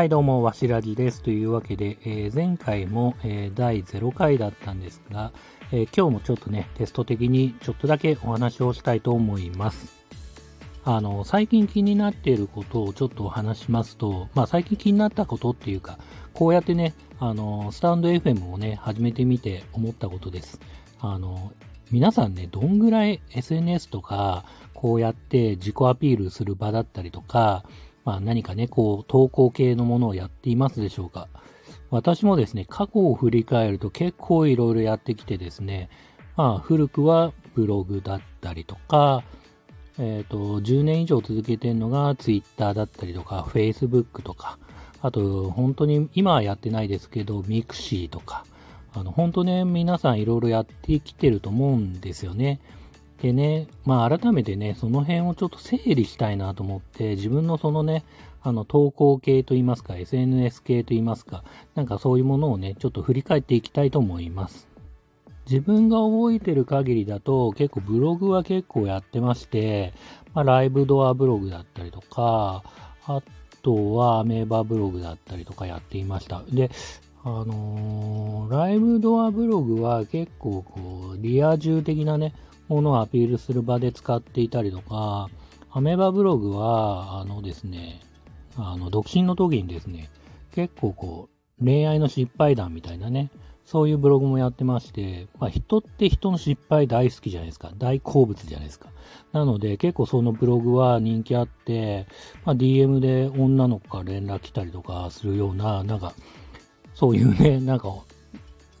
はい、どうも、わしらじです。というわけで、えー前回も、えー第0回だったんですが、えー今日もちょっとね、テスト的にちょっとだけお話をしたいと思います。あの、最近気になっていることをちょっとお話しますと、まあ最近気になったことっていうか、こうやってね、あの、スタンド FM をね、始めてみて思ったことです。あの、皆さんね、どんぐらい SNS とか、こうやって自己アピールする場だったりとか、まあ何かね、こう、投稿系のものをやっていますでしょうか。私もですね、過去を振り返ると結構いろいろやってきてですね、まあ古くはブログだったりとか、えっ、と、10年以上続けてるのが Twitter だったりとか、Facebook とか、あと、本当に今はやってないですけど、 mixi とか、あの、本当ね、皆さんいろいろやってきてると思うんですよね。でね、まあ改めてね、その辺をちょっと整理したいなと思って、自分のそのね、あの投稿系といいますか、SNS 系といいますか、なんかそういうものをね、ちょっと振り返っていきたいと思います。自分が覚えてる限りだと、結構ブログは結構やってまして、まあ、ライブドアブログだったりとか、あとはアメーバブログだったりとかやっていました。で、あのーライブドアブログは結構こう、リア充的なね、ものをアピールする場で使っていたりとか、アメーバブログは、あのですね、あの、独身の時にですね、結構こう、恋愛の失敗談みたいなね、そういうブログもやってまして、まあ人って人の失敗大好きじゃないですか。大好物じゃないですか。なので結構そのブログは人気あって、まあ DM で女の子から連絡来たりとかするような、なんか、そういうね、なんか、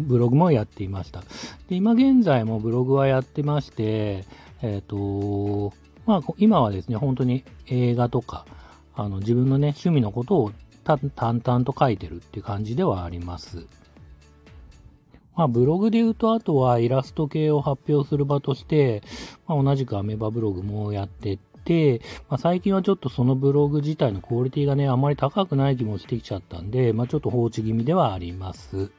ブログもやっていました。で、今現在もブログはやってまして、えっ、と、まあ今はですね、本当に映画とか、あの自分のね、趣味のことを淡々と書いてるっていう感じではあります。まあ、ブログで言うと、あとはイラスト系を発表する場として、まあ、同じくアメバブログもやってて、まあ、最近はちょっとそのブログ自体のクオリティがね、あまり高くない気もしてきちゃったんで、まあ、ちょっと放置気味ではあります。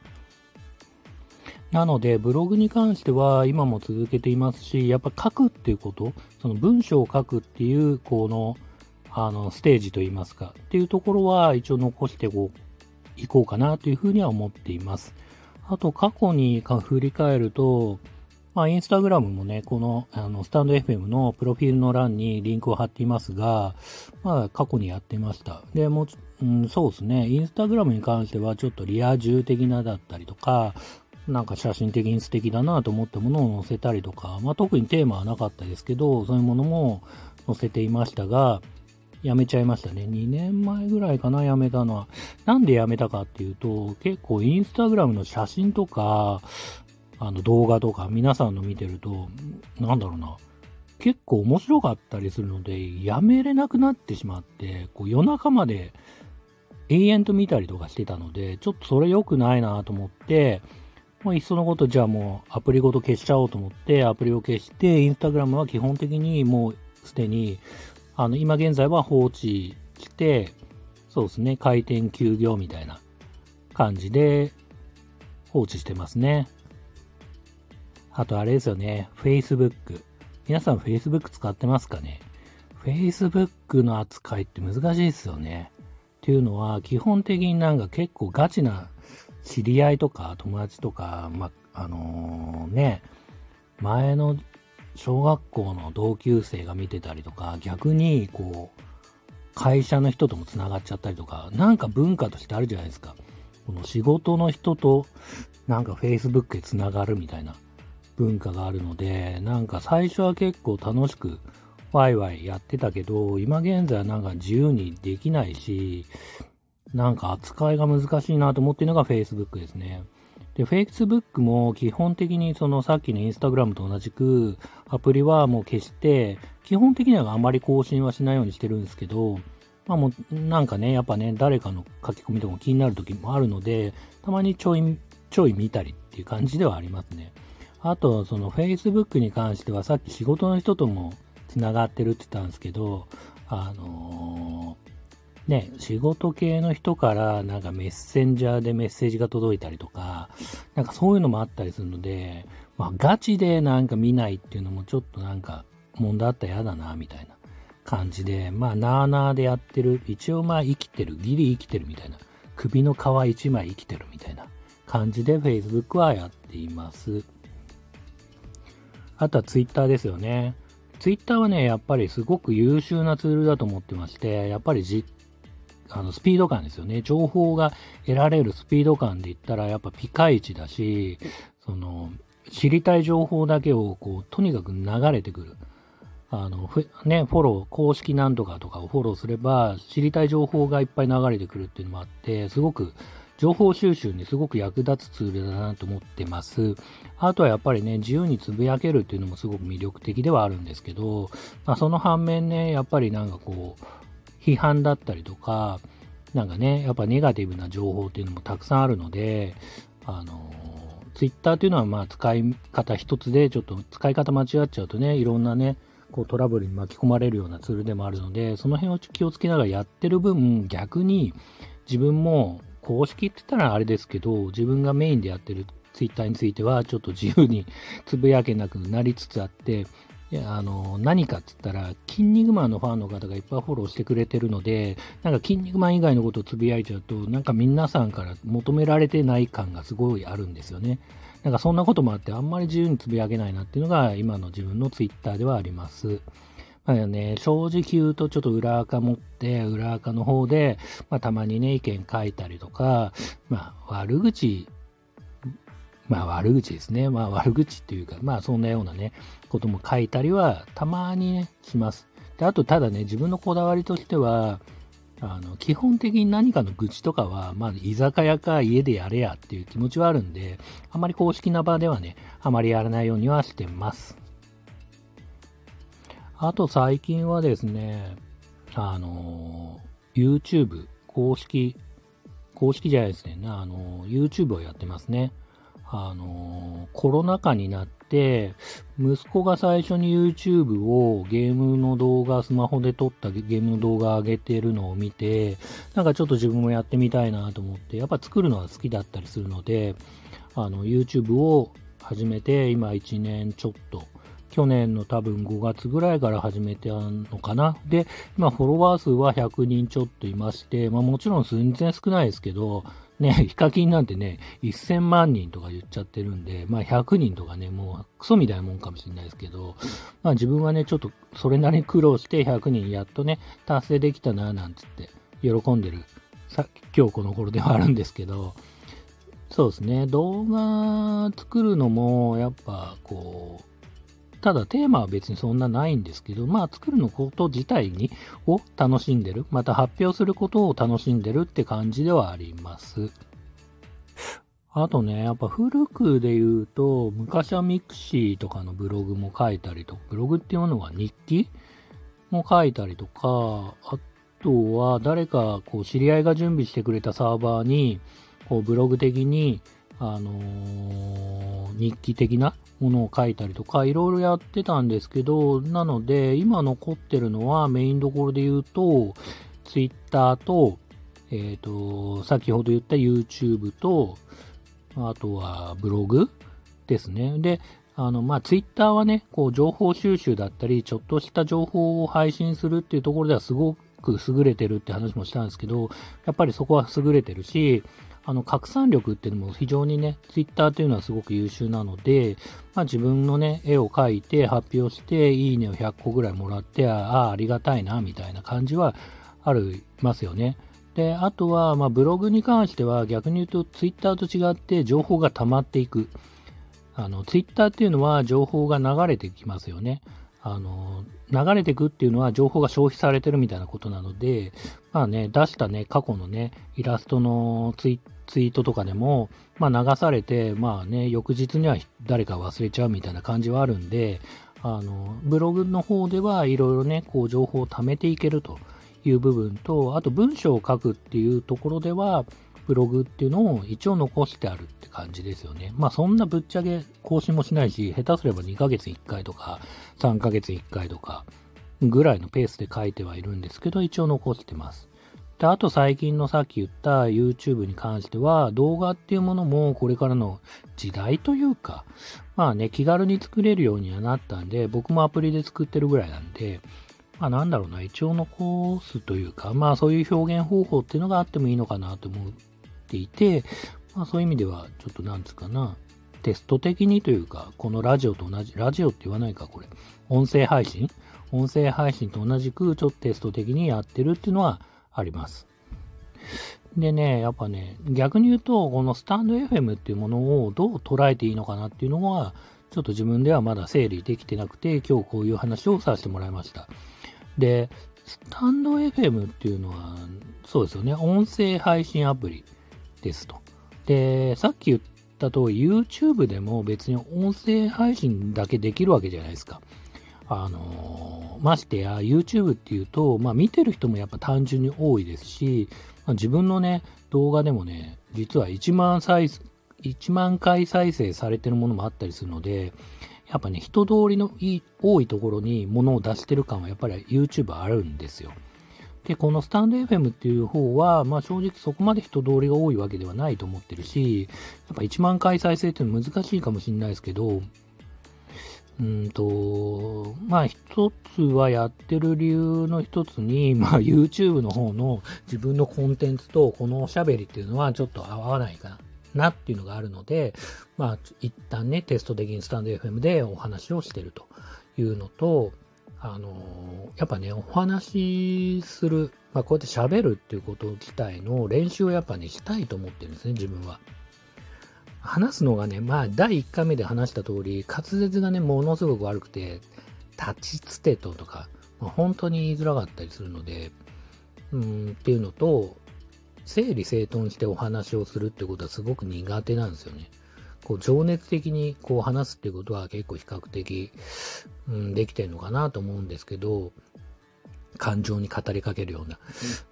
なので、ブログに関しては今も続けていますし、やっぱ書くっていうこと、その文章を書くっていう、この、あの、ステージといいますか、っていうところは一応残して、いこうかなというふうには思っています。あと、過去に振り返ると、まあ、インスタグラムもね、この、あの、スタンド FM のプロフィールの欄にリンクを貼っていますが、まあ、過去にやってました。で、もう、うん、そうですね、インスタグラムに関してはちょっとリア充的なだったりとか、なんか写真的に素敵だなと思ったものを載せたりとか、まあ、特にテーマはなかったですけど、そういうものも載せていましたが、やめちゃいましたね。2年前ぐらいかな、やめたのは。なんでやめたかっていうと、結構インスタグラムの写真とか、あの動画とか皆さんの見てると、なんだろうな。結構面白かったりするので、やめれなくなってしまって、こう夜中まで永遠と見たりとかしてたので、ちょっとそれ良くないなと思って、もういっそのことじゃあもうアプリごと消しちゃおうと思って、アプリを消して、インスタグラムは基本的にもうすでに、あの、今現在は放置して、そうですね、開店休業みたいな感じで放置してますね。あとあれですよね、Facebook。皆さん Facebook 使ってますかね ?Facebook の扱いって難しいですよね。っていうのは、基本的になんか結構ガチな知り合いとか友達とか、ま、あのね、前の小学校の同級生が見てたりとか、逆にこう、会社の人とも繋がっちゃったりとか、なんか文化としてあるじゃないですか。この仕事の人となんか Facebook で繋がるみたいな文化があるので、なんか最初は結構楽しくワイワイやってたけど、今現在はなんか自由にできないし、なんか扱いが難しいなと思ってるのが Facebook ですね。で、Facebook も基本的にそのさっきの Instagram と同じくアプリはもう消して、基本的にはあまり更新はしないようにしてるんですけど、まあもうなんかね、やっぱね、誰かの書き込みとか気になる時もあるので、たまにちょい、ちょい見たりっていう感じではありますね。あと、その Facebook に関してはさっき仕事の人とも繋がってるって言ったんですけど、あのーね、仕事系の人からなんかメッセンジャーでメッセージが届いたりとか、なんかそういうのもあったりするので、まあガチでなんか見ないっていうのもちょっとなんか問題あったら嫌だな、みたいな感じで、まあ、なーなーでやってる、一応まあ生きてる、ギリ生きてるみたいな、首の皮一枚生きてるみたいな感じで Facebook はやっています。あとは Twitter ですよね。Twitter はね、やっぱりすごく優秀なツールだと思ってまして、やっぱりじ、あの、スピード感ですよね。情報が得られるスピード感で言ったら、やっぱピカイチだし、その、知りたい情報だけを、こう、とにかく流れてくる。あの、ね、フォロー、公式なんとかとかをフォローすれば、知りたい情報がいっぱい流れてくるっていうのもあって、すごく情報収集にすごく役立つツールだなと思ってます。あとはやっぱりね、自由につぶやけるっていうのもすごく魅力的ではあるんですけど、まあ、その反面ね、やっぱりなんかこう、批判だったりとか、なんかね、やっぱネガティブな情報っていうのもたくさんあるので、あの、ツイッターっていうのはまあ使い方一つで、ちょっと使い方間違っちゃうとね、いろんなね、こうトラブルに巻き込まれるようなツールでもあるので、その辺を気をつけながらやってる分、逆に自分も公式って言ったらあれですけど、自分がメインでやってるツイッターについては、ちょっと自由につぶやけなくなりつつあって、いやあの何かって言ったら、筋肉マンのファンの方がいっぱいフォローしてくれてるので、なんか筋肉マン以外のことをつぶやいちゃうと、なんか皆さんから求められてない感がすごいあるんですよね。なんかそんなこともあって、あんまり自由につぶやけないなっていうのが、今の自分のツイッターではあります。まあね、正直言うとちょっと裏垢持って、裏垢の方で、まあたまにね、意見書いたりとか、まあ悪口、まあ悪口ですね。まあ悪口っていうか、まあそんなようなね、ことも書いたりはたまにね、します。で、あとただね、自分のこだわりとしては、あの、基本的に何かの愚痴とかは、まあ、居酒屋か家でやれやっていう気持ちはあるんで、あまり公式な場ではね、あまりやらないようにはしてます。あと最近はですね、あの、YouTube 公式、公式じゃないですね、あの、YouTube をやってますね。あの、コロナ禍になって、息子が最初に YouTube をゲームの動画、スマホで撮ったゲームの動画上げてるのを見て、なんかちょっと自分もやってみたいなと思って、やっぱ作るのは好きだったりするので、あの、YouTube を始めて、今1年ちょっと去年の多分5月ぐらいから始めてあるのかな。で、今フォロワー数は100人ちょっといまして、まあもちろん全然少ないですけど、ね、ヒカキンなんてね、1000万人とか言っちゃってるんで、まあ100人とかね、もうクソみたいなもんかもしれないですけど、まあ自分はね、ちょっとそれなりに苦労して100人やっとね、達成できたな、なんつって喜んでる、さ今日この頃ではあるんですけど、そうですね、動画作るのも、やっぱこう、ただテーマは別にそんなないんですけど、まあ作るのこと自体にを楽しんでる。また発表することを楽しんでるって感じではあります。あとね、やっぱ古くで言うと、昔は mixi とかのブログも書いたりとか、ブログっていうのは日記？も書いたりとか、あとは誰かこう知り合いが準備してくれたサーバーに、こうブログ的にあのー、日記的なものを書いたりとか、いろいろやってたんですけど、なので、今残ってるのはメインどころで言うと、Twitter と、えっ、ー、と、先ほど言った YouTube と、あとはブログですね。で、あの、まあ、Twitter はね、こう、情報収集だったり、ちょっとした情報を配信するっていうところではすごく優れてるって話もしたんですけど、やっぱりそこは優れてるし、あの、拡散力っていうのも非常にね、ツイッターというのはすごく優秀なので、まあ自分のね、絵を描いて発表して、いいねを100個ぐらいもらって、ああ、ありがたいな、みたいな感じはありますよね。で、あとは、まあブログに関しては逆に言うとツイッターと違って情報が溜まっていく。あの、ツイッターっていうのは情報が流れてきますよね。あの、流れていくっていうのは情報が消費されてるみたいなことなので、まあね、出したね、過去のね、イラストのツイートとかでも、まあ流されて、まあね、翌日には誰か忘れちゃうみたいな感じはあるんで、あの、ブログの方ではいろいろね、こう情報を貯めていけるという部分と、あと文章を書くっていうところでは、ブログっていうのを一応残してあるって感じですよね。まあそんなぶっちゃけ更新もしないし、下手すれば2ヶ月1回とか3ヶ月1回とかぐらいのペースで書いてはいるんですけど、一応残してます。で、あと最近のさっき言った YouTube に関しては動画っていうものもこれからの時代というか、まあね、気軽に作れるようにはなったんで、僕もアプリで作ってるぐらいなんで、まあなんだろうな、一応残すというか、まあそういう表現方法っていうのがあってもいいのかなと思うっていて、まあそういう意味では、ちょっとなんつうかな、テスト的にというか、このラジオと同じ、ラジオって言わないか、これ。音声配信？音声配信と同じく、ちょっとテスト的にやってるっていうのはあります。でね、やっぱね、逆に言うと、このスタンド FM っていうものをどう捉えていいのかなっていうのは、ちょっと自分ではまだ整理できてなくて、今日こういう話をさせてもらいました。で、スタンド FM っていうのは、そうですよね、音声配信アプリですと。で、さっき言った通り、YouTube でも別に音声配信だけできるわけじゃないですか。あのましてや YouTube っていうと、まあ見てる人もやっぱ単純に多いですし、まあ、自分のね、動画でもね、実は1万再、1万回再生されてるものもあったりするので、やっぱね、人通りの多いところに物を出してる感はやっぱり YouTube あるんですよ。で、このスタンド FM っていう方は、まあ正直そこまで人通りが多いわけではないと思ってるし、やっぱ1万回再生っていうのは難しいかもしれないですけど、うんと、まあ一つはやってる理由の一つに、まあ YouTube の方の自分のコンテンツとこのおしゃべりっていうのはちょっと合わないかなっていうのがあるので、まあ一旦ね、テスト的にスタンド FM でお話をしてるというのと、あの、やっぱね、お話しする、まあこうやって喋るっていうこと自体の練習をやっぱね、したいと思ってるんですね、自分は。話すのがね、まあ、第1回目で話した通り、滑舌がね、ものすごく悪くて、立ちつてととか、まあ、本当に言いづらかったりするので、うん、っていうのと、整理整頓してお話をするってことはすごく苦手なんですよね。こう、情熱的にこう話すっていうことは結構比較的、うん、できてるのかなと思うんですけど、感情に語りかけるような、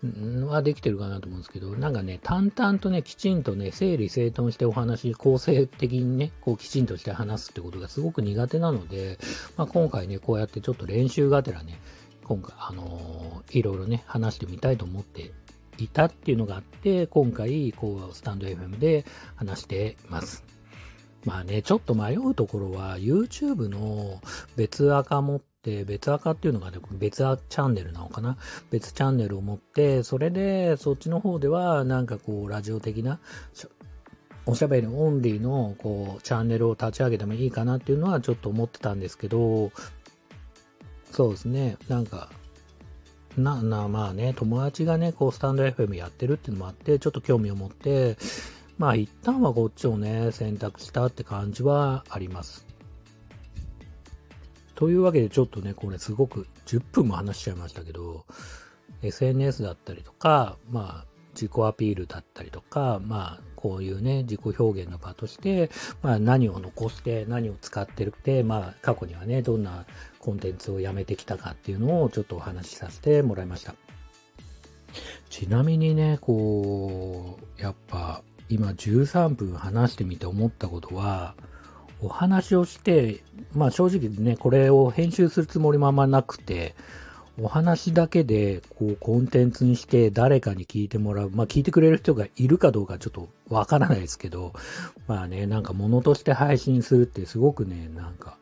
のはできてるかなと思うんですけど、なんかね、淡々とね、きちんとね、整理整頓してお話、構成的にね、こうきちんとして話すってことがすごく苦手なので、まあ、今回ね、こうやってちょっと練習がてらね、今回、あのー、いろいろね、話してみたいと思っていたっていうのがあって、今回、こう、スタンド FM で話してます。まあね、ちょっと迷うところは、YouTube の別アカ持っで、別アカっていうのがね、別チャンネルなのかな？別チャンネルを持って、それで、そっちの方では、なんかこう、ラジオ的な、おしゃべりオンリーの、こう、チャンネルを立ち上げてもいいかなっていうのはちょっと思ってたんですけど、そうですね、なんか、な、な、まあね、友達がね、こう、スタンド FM やってるっていうのもあって、ちょっと興味を持って、まあ一旦はこっちをね、選択したって感じはあります。というわけでちょっとね、これすごく10分も話しちゃいましたけど、SNS だったりとか、まあ、自己アピールだったりとか、まあ、こういうね、自己表現の場として、まあ、何を残して、何を使ってるって、まあ、過去にはね、どんなコンテンツをやめてきたかっていうのをちょっとお話しさせてもらいました。ちなみにね、こう、やっぱ、今13分話してみて思ったことは、お話をして、まあ正直ね、これを編集するつもりもあんまなくて、お話だけで、こう、コンテンツにして誰かに聞いてもらう。まあ、聞いてくれる人がいるかどうかちょっとわからないですけど、まあね、なんか物として配信するってすごくね、なんか、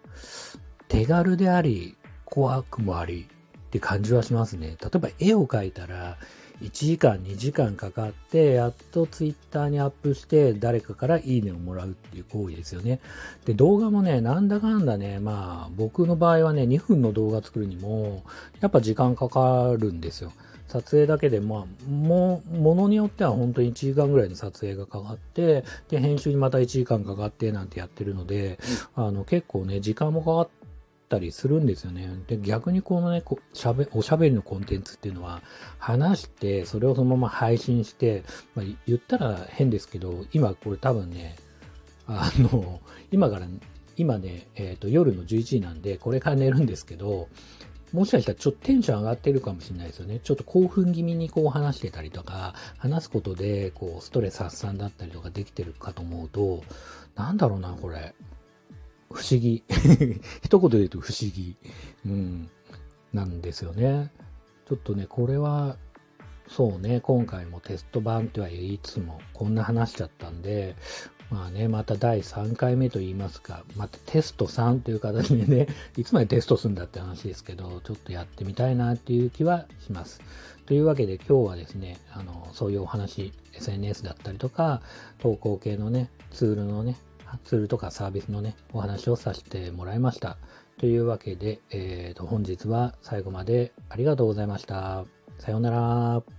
手軽であり、怖くもありって感じはしますね。例えば絵を描いたら、1時間、2時間かかって、やっとツイッターにアップして、誰かからいいねをもらうっていう行為ですよね。で、動画もね、なんだかんだね、まあ、僕の場合はね、2分の動画作るにも、やっぱ時間かかるんですよ。撮影だけで、まあ、も、ものによっては本当に1時間ぐらいの撮影がかかって、で、編集にまた1時間かかってなんてやってるので、あの、結構ね、時間もかかってたりするんですよね。で、逆にこのね、こしゃべ、おしゃべりのコンテンツっていうのは、話して、それをそのまま配信して、まあ、言ったら変ですけど、今これ多分ね、あの、今から、今ね、えっ、ー、と、夜の11時なんで、これから寝るんですけど、もしかしたらちょっとテンション上がってるかもしれないですよね。ちょっと興奮気味にこう話してたりとか、話すことでこうストレス発散だったりとかできてるかと思うと、なんだろうな、これ。不思議。一言で言うと不思議。うん。なんですよね。ちょっとね、これは、そうね、今回もテスト版とは言いつつも、こんな話しちゃったんで、まあね、また第3回目と言いますか、またテスト3という形でね、いつまでテストするんだって話ですけど、ちょっとやってみたいなっていう気はします。というわけで今日はですね、あの、そういうお話、SNS だったりとか、投稿系のね、ツールのね、ツールとかサービスのね、お話をさせてもらいました。というわけで、えー、と本日は最後までありがとうございました。さようなら。